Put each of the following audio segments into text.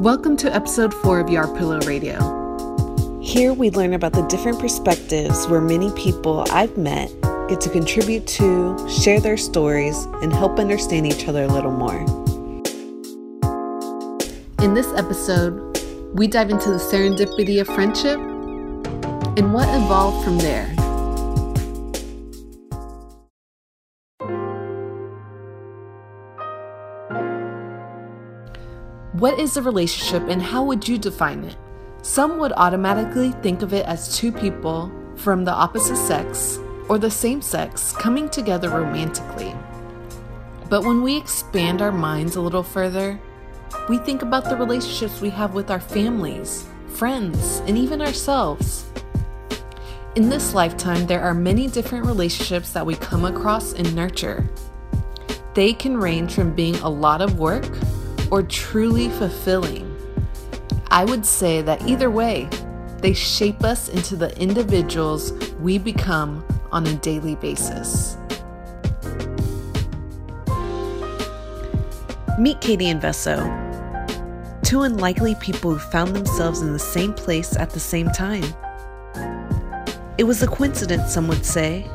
Welcome to episode 4 of Your Pillow Radio. Here we learn about the different perspectives where many people I've met get to contribute to, share their stories, and help understand each other a little more. In this episode, we dive into the serendipity of friendship and what evolved from there. What is a relationship and how would you define it? Some would automatically think of it as two people from the opposite sex or the same sex coming together romantically. But when we expand our minds a little further, we think about the relationships we have with our families, friends, and even ourselves. In this lifetime, there are many different relationships that we come across and nurture. They can range from being a lot of work or truly fulfilling. I would say that either way, they shape us into the individuals we become on a daily basis. Meet Katie and Vesso, two unlikely people who found themselves in the same place at the same time. It was a coincidence, some would say,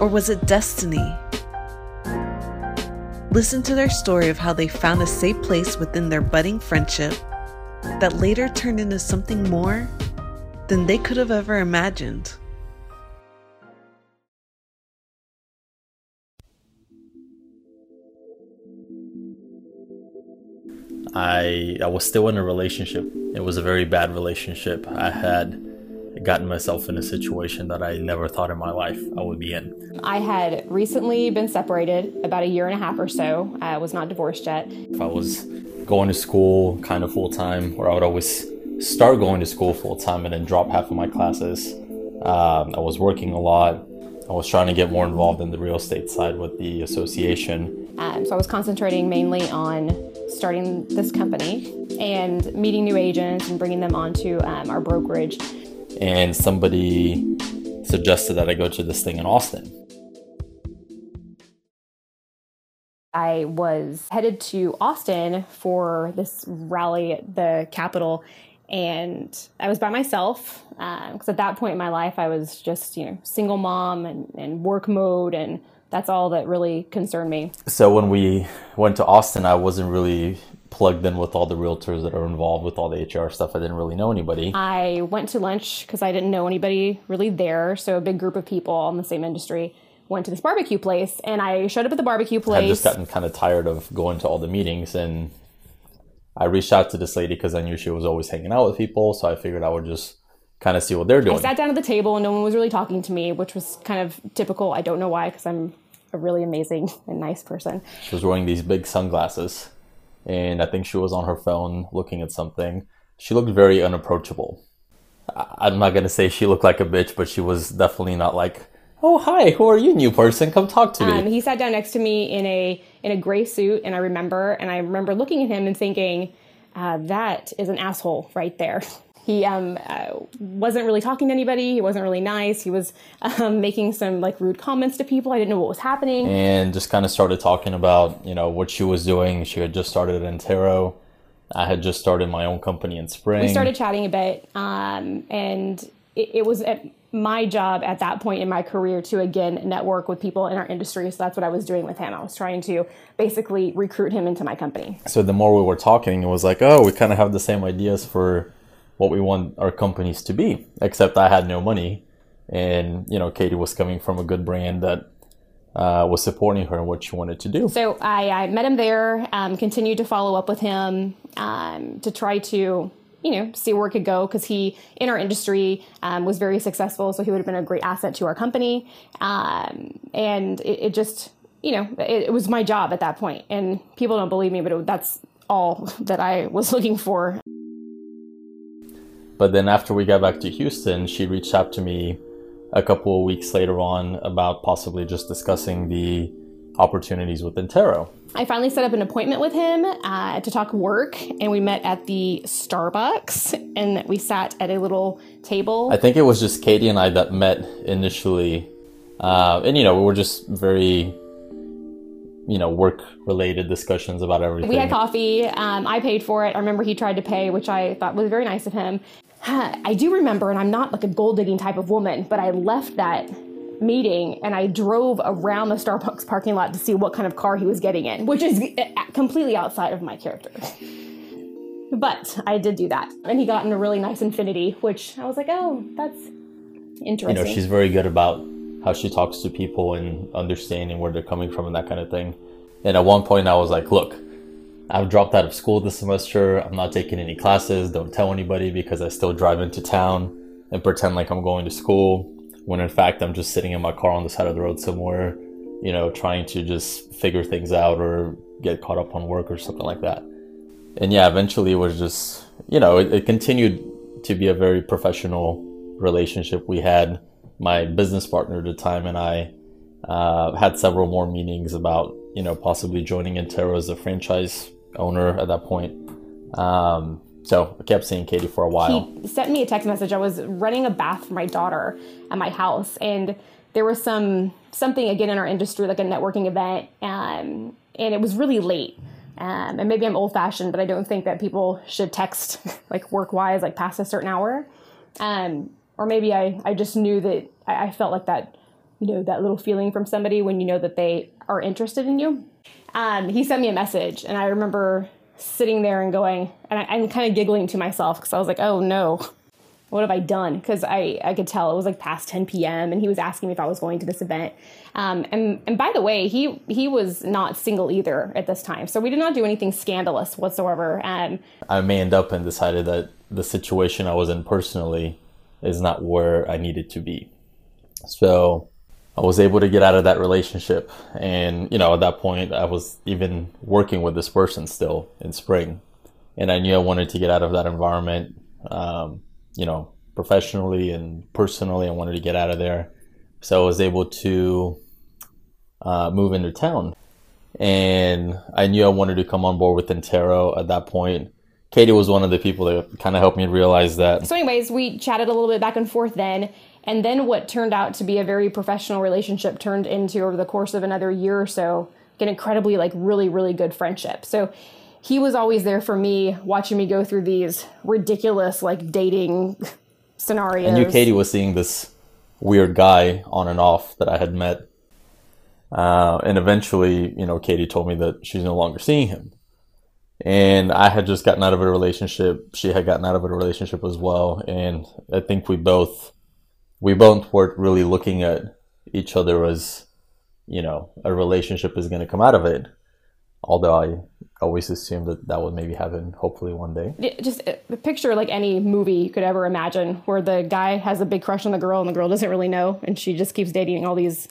or was it destiny? Listen to their story of how they found a safe place within their budding friendship that later turned into something more than they could have ever imagined. I I was still in a relationship. It was a very bad relationship. I had gotten myself in a situation that I never thought in my life I would be in. I had recently been separated about a year and a half or so. I was not divorced yet. If I was going to school kind of full time, or I would always start going to school full time and then drop half of my classes. Um, I was working a lot. I was trying to get more involved in the real estate side with the association. Um, so I was concentrating mainly on starting this company and meeting new agents and bringing them onto um, our brokerage and somebody suggested that I go to this thing in Austin. I was headed to Austin for this rally at the Capitol, and I was by myself because uh, at that point in my life I was just you know single mom and, and work mode, and that's all that really concerned me. So when we went to Austin, I wasn't really plugged in with all the realtors that are involved with all the HR stuff. I didn't really know anybody. I went to lunch because I didn't know anybody really there. So a big group of people in the same industry went to this barbecue place, and I showed up at the barbecue place. I've just gotten kind of tired of going to all the meetings, and I reached out to this lady because I knew she was always hanging out with people. So I figured I would just kind of see what they're doing. I sat down at the table, and no one was really talking to me, which was kind of typical. I don't know why, because I'm a really amazing and nice person. She was wearing these big sunglasses and I think she was on her phone looking at something. She looked very unapproachable. I'm not gonna say she looked like a bitch, but she was definitely not like, "Oh hi, who are you, new person? Come talk to me." Um, he sat down next to me in a in a gray suit, and I remember, and I remember looking at him and thinking, uh, "That is an asshole right there." he um, uh, wasn't really talking to anybody. He wasn't really nice. He was um, making some like rude comments to people. I didn't know what was happening. And just kind of started talking about you know what she was doing. She had just started Intero. I had just started my own company in spring. We started chatting a bit, um, and it, it was at my job at that point in my career to again network with people in our industry. So that's what I was doing with him. I was trying to basically recruit him into my company. So the more we were talking, it was like, oh, we kind of have the same ideas for what we want our companies to be. Except I had no money, and you know, Katie was coming from a good brand that uh, was supporting her in what she wanted to do. So I, I met him there, um, continued to follow up with him um, to try to, you know, see where it could go because he, in our industry, um, was very successful. So he would have been a great asset to our company. Um, and it, it, just, you know, it, it, was my job at that point. And people don't believe me, but it, that's all that I was looking for. But then after we got back to Houston, she reached out to me a couple of weeks later on about possibly just discussing the opportunities with Intero. I finally set up an appointment with him uh, to talk work, and we met at the Starbucks, and we sat at a little table. I think it was just Katie and I that met initially, uh, and you know we were just very you know, work related discussions about everything. We had coffee. Um, I paid for it. I remember he tried to pay, which I thought was very nice of him. I do remember, and I'm not like a gold digging type of woman, but I left that meeting and I drove around the Starbucks parking lot to see what kind of car he was getting in, which is eh, eh, completely outside of my character. But I did do that. And he got in a really nice Infiniti, which I was like, oh, that's interesting. You know, she's very good about how she talks to people and understanding where they're coming from and that kind of thing. And at one point, I was like, look, I've dropped out of school this semester. I'm not taking any classes. Don't tell anybody because I still drive into town and pretend like I'm going to school when in fact I'm just sitting in my car on the side of the road somewhere, you know, trying to just figure things out or get caught up on work or something like that. And yeah, eventually it was just, you know, it, it continued to be a very professional relationship we had my business partner at the time and I uh, had several more meetings about you know possibly joining Intero as a franchise owner at that point. Um, so I kept seeing Katie for a while. He sent me a text message. I was running a bath for my daughter at my house, and there was some something again in our industry, like a networking event, um, and it was really late. Um, and maybe I'm old fashioned, but I don't think that people should text like work wise, like past a certain hour. Um, or maybe I, I just knew that I, I felt like that, you know, that little feeling from somebody when you know that they are interested in you. Um, he sent me a message, and I remember sitting there and going, and I, am kind of giggling to myself because I was like, oh no, what have I done? Because I, I could tell it was like past 10 p.m. and he was asking me if I was going to this event. Um, and and by the way, he he was not single either at this time, so we did not do anything scandalous whatsoever. Um, I manned up and decided that the situation I was in personally is not where I needed to be. So I was able to get out of that relationship. And, you know, at that point, I was even working with this person still in spring. And I knew I wanted to get out of that environment, um, you know, professionally and personally. I wanted to get out of there. So I was able to uh, move into town. And I knew I wanted to come on board with Intero at that point. Katie was one of the people that kind of helped me realize that. So, anyways, we chatted a little bit back and forth then. And then what turned out to be a very professional relationship turned into, over the course of another year or so, an incredibly, like, really, really good friendship. So, he was always there for me, watching me go through these ridiculous, like, dating scenarios. And you, Katie, was seeing this weird guy on and off that I had met. Uh, and eventually, you know, Katie told me that she's no longer seeing him and I had just gotten out of a relationship. She had gotten out of a relationship as well, and I think we both we both weren't really looking at each other as you know a relationship is going to come out of it. Although I always assumed that that would maybe happen, hopefully one day. yeah, Just uh, picture like any movie you could ever imagine, where the guy has a big crush on the girl, and the girl doesn't really know, and she just keeps dating all these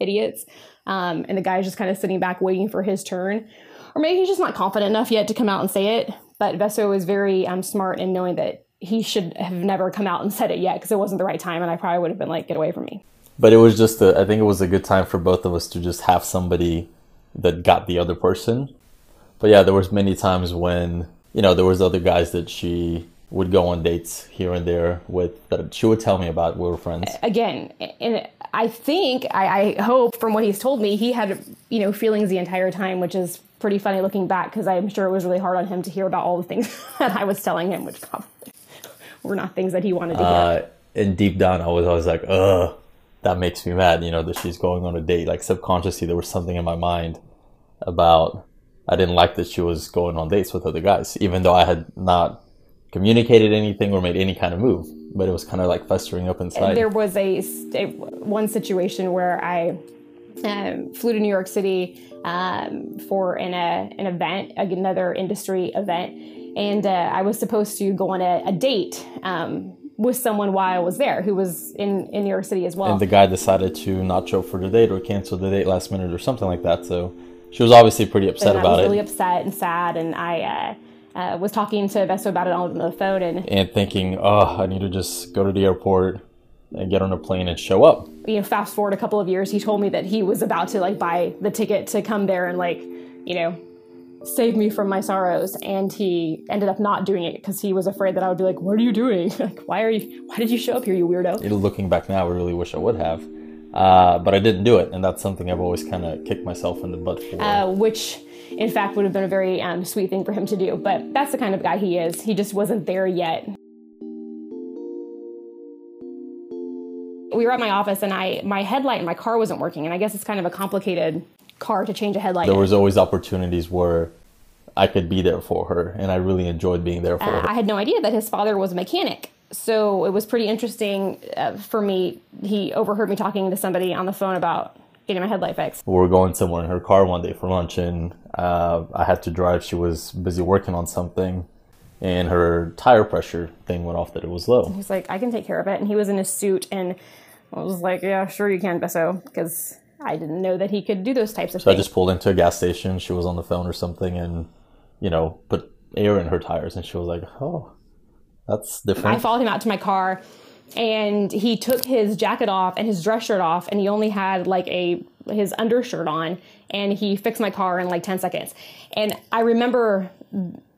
idiots, um, and the guy's just kind of sitting back waiting for his turn or maybe he's just not confident enough yet to come out and say it. But Vesso is very um, smart in knowing that he should have never come out and said it yet because it wasn't the right time, and I probably would have been like, "Get away from me." But it was just, a, I think it was a good time for both of us to just have somebody that got the other person. But yeah, there was many times when you know there was other guys that she would go on dates here and there with that she would tell me about. We were friends. Again, and I think I, I hope from what he's told me, he had you know feelings the entire time, which is pretty funny looking back because I'm sure it was really hard on him to hear about all the things that I was telling him, which probably were not things that he wanted to uh, hear. And deep down, I was always like, ugh, that makes me mad, you know, that she's going on a date. Like subconsciously, there was something in my mind about I didn't like that she was going on dates with other guys, even though I had not communicated anything or made any kind of move. But it was kind of like festering up inside. There was a, a one situation where I um, flew to New York City um, for an, uh, an event, another industry event, and uh, I was supposed to go on a, a date um, with someone while I was there who was in, in New York City as well. And the guy decided to not show for the date or cancel the date last minute or something like that. So she was obviously pretty upset and about it. I was really upset and sad, and I. Uh, uh, was talking to Vesso about it on the phone and and thinking, oh, I need to just go to the airport, and get on a plane and show up. You know, fast forward a couple of years, he told me that he was about to like buy the ticket to come there and like, you know, save me from my sorrows. And he ended up not doing it because he was afraid that I would be like, "What are you doing? like, why are you? Why did you show up here, you weirdo?" Looking back now, I really wish I would have. uh, but I didn't do it, and that's something I've always kind of kicked myself in the butt for. uh, which in fact would have been a very um, sweet thing for him to do. But that's the kind of guy he is. He just wasn't there yet. We were at my office, and I my headlight in my car wasn't working, and I guess it's kind of a complicated car to change a headlight. there in. was always opportunities where I could be there for her, and I really enjoyed being there for Uh, her. I had no idea that his father was a mechanic. So it was pretty interesting uh, for me. He overheard me talking to somebody on the phone about getting my headlight fixed. we were going somewhere in her car one day for lunch, and uh, I had to drive. She was busy working on something, and her tire pressure thing went off that it was low. He's like, I can take care of it. And he was in a suit, and I was like, Yeah, sure you can, Vesso, because I didn't know that he could do those types of things. So I just pulled into a gas station. She was on the phone or something, and you know, put air in her tires, and she was like, "Oh, that's different." I followed him out to my car, and he took his jacket off and his dress shirt off, and he only had like a his undershirt on, and he fixed my car in like ten seconds. And I remember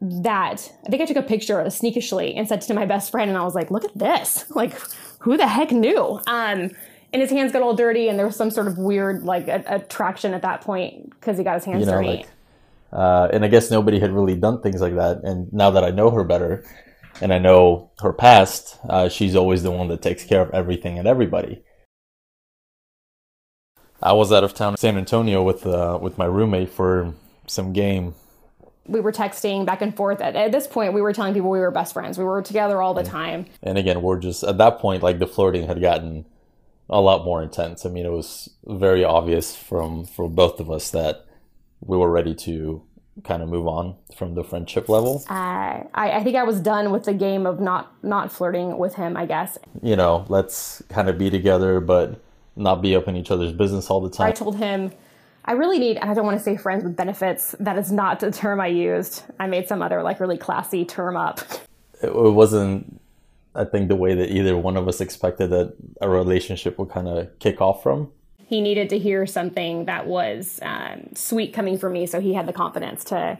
that I think I took a picture sneakishly and sent it to my best friend, and I was like, "Look at this! Like, who the heck knew?" Um, and his hands got all dirty, and there was some sort of weird like a- attraction at that point because he got his hands you know, dirty. like, uh, and I guess nobody had really done things like that. And now that I know her better, and I know her past, uh, she's always the one that takes care of everything and everybody. I was out of town, in San Antonio, with uh, with my roommate for some game, we were texting back and forth. At, at this point, we were telling people we were best friends. We were together all the time. and again, we're just at that point, like the flirting had gotten a lot more intense. I mean, it was very obvious from from both of us that we were ready to kind of move on from the friendship level. Uh, I, I think I was done with the game of not not flirting with him. I guess you know, let's kind of be together, but not be up in each other's business all the time. I told him I really need. And I don't want to say friends with benefits. That is not the term I used. I made some other like really classy term up. It, it wasn't, I think, the way that either one of us expected that a relationship would kind of kick off from. He needed to hear something that was um, sweet coming from me, so he had the confidence to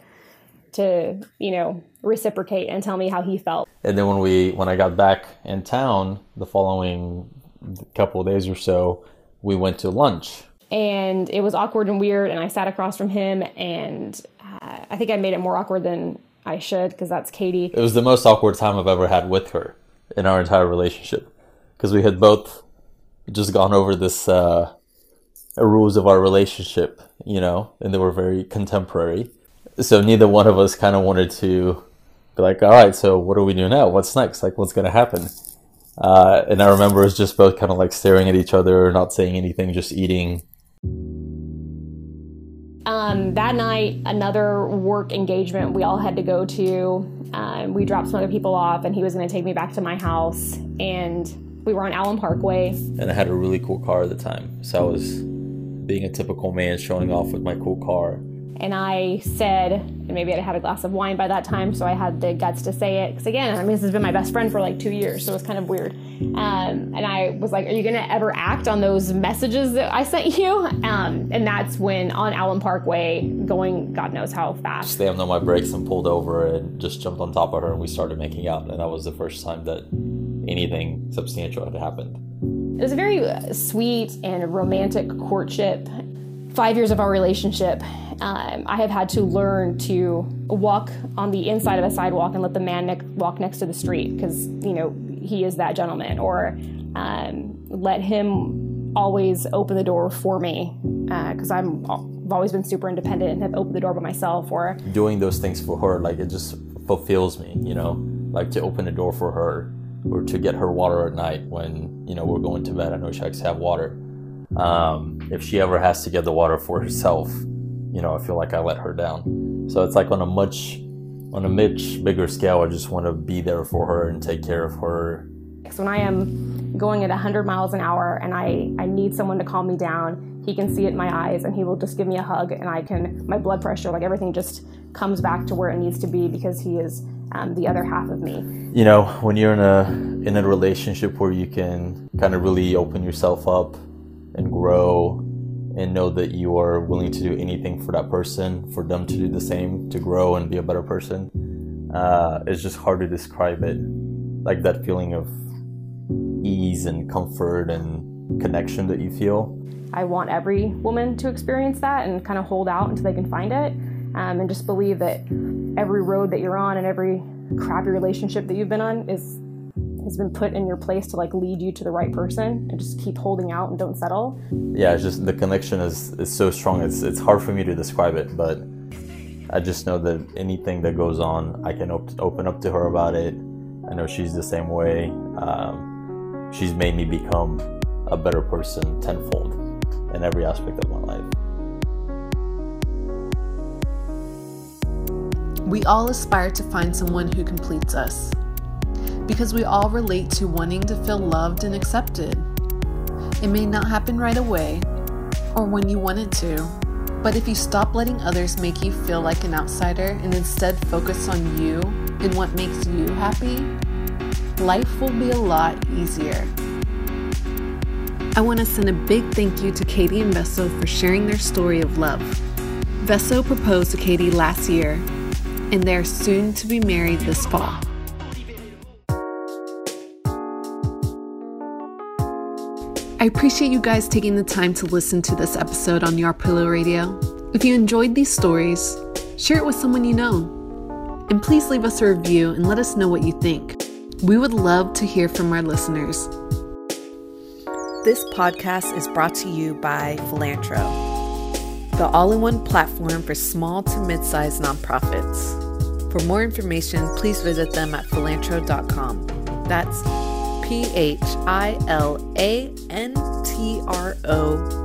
to you know reciprocate and tell me how he felt. And then when we, when I got back in town the following couple of days or so, we went to lunch. and it was awkward and weird and i sat across from him and uh, i think i made it more awkward than i should because that's katie It was the most awkward time I've ever had with her in our entire relationship because we had both just gone over this uh, rules of our relationship, you know, and they were very contemporary. So neither one of us kind of wanted to be like, all right, so what do we do now? What's next? Like, what's going to happen? Uh, and I remember us just both kind of like staring at each other, not saying anything, just eating. Um, that night another work engagement we all had to go to um, we dropped some other people off and he was going to take me back to my house and we were on allen parkway And I had a really cool car at the time. So I was being a typical man showing off with my cool car. And I said, and maybe I had a glass of wine by that time, so I had the guts to say it. Because again, I mean, this has been my best friend for like two years, so it's kind of weird. Um, and I was like, "Are you gonna ever act on those messages that I sent you?" Um, and that's when on Allen Parkway, going God knows how fast. slammed on my brakes and pulled over and just jumped on top of her and we started making out and that was the first time that anything substantial had happened It was a very uh, sweet and romantic courtship. Five years of our relationship, um, I have had to learn to walk on the inside of a sidewalk and let the man ne- walk next to the street because, you know, he is that gentleman, or um, let him always open the door for me because I'm I've always been super independent and have opened the door by myself, or doing those things for her like it just fulfills me you know like to open the door for her or to get her water at night when you know we're going to bed. I know she likes to have water um, if she ever has to get the water for herself you know i feel like i let her down so it's like on a much on a much bigger scale i just want to be there for her and take care of her Because when I am going at 100 miles an hour and I, I need someone to calm me down, he can see it in my eyes and he will just give me a hug and I can, my blood pressure, like everything just comes back to where it needs to be because he is um, the other half of me. you know when you're in a in a relationship where you can kind of really open yourself up and grow and know that you are willing to do anything for that person for them to do the same to grow and be a better person uh, it's just hard to describe it like that feeling of ease and comfort and connection that you feel. I want every woman to experience that and kind of hold out until they can find it. Um, and just believe that every road that you're on and every crappy relationship that you've been on is has been put in your place to like lead you to the right person and just keep holding out and don't settle. Yeah, it's just the connection is, is so strong. It's it's hard for me to describe it, but I just know that anything that goes on, I can op- open up to her about it. I know she's the same way. Um, she's made me become a better person tenfold in every aspect of my life. We all aspire to find someone who completes us because we all relate to wanting to feel loved and accepted. It may not happen right away or when you want it to, but if you stop letting others make you feel like an outsider and instead focus on you and what makes you happy, life will be a lot easier. I want to send a big thank you to Katie and Vesso for sharing their story of love. Vesso proposed to Katie last year, and they're soon to be married this fall. I appreciate you guys taking the time to listen to this episode on Your Pillow Radio. If you enjoyed these stories, share it with someone you know. And please leave us a review and let us know what you think. We would love to hear from our listeners. This podcast is brought to you by Philantro, the all in one platform for small to mid sized nonprofits. For more information, please visit them at philantro.com. That's P H I L A N T R O.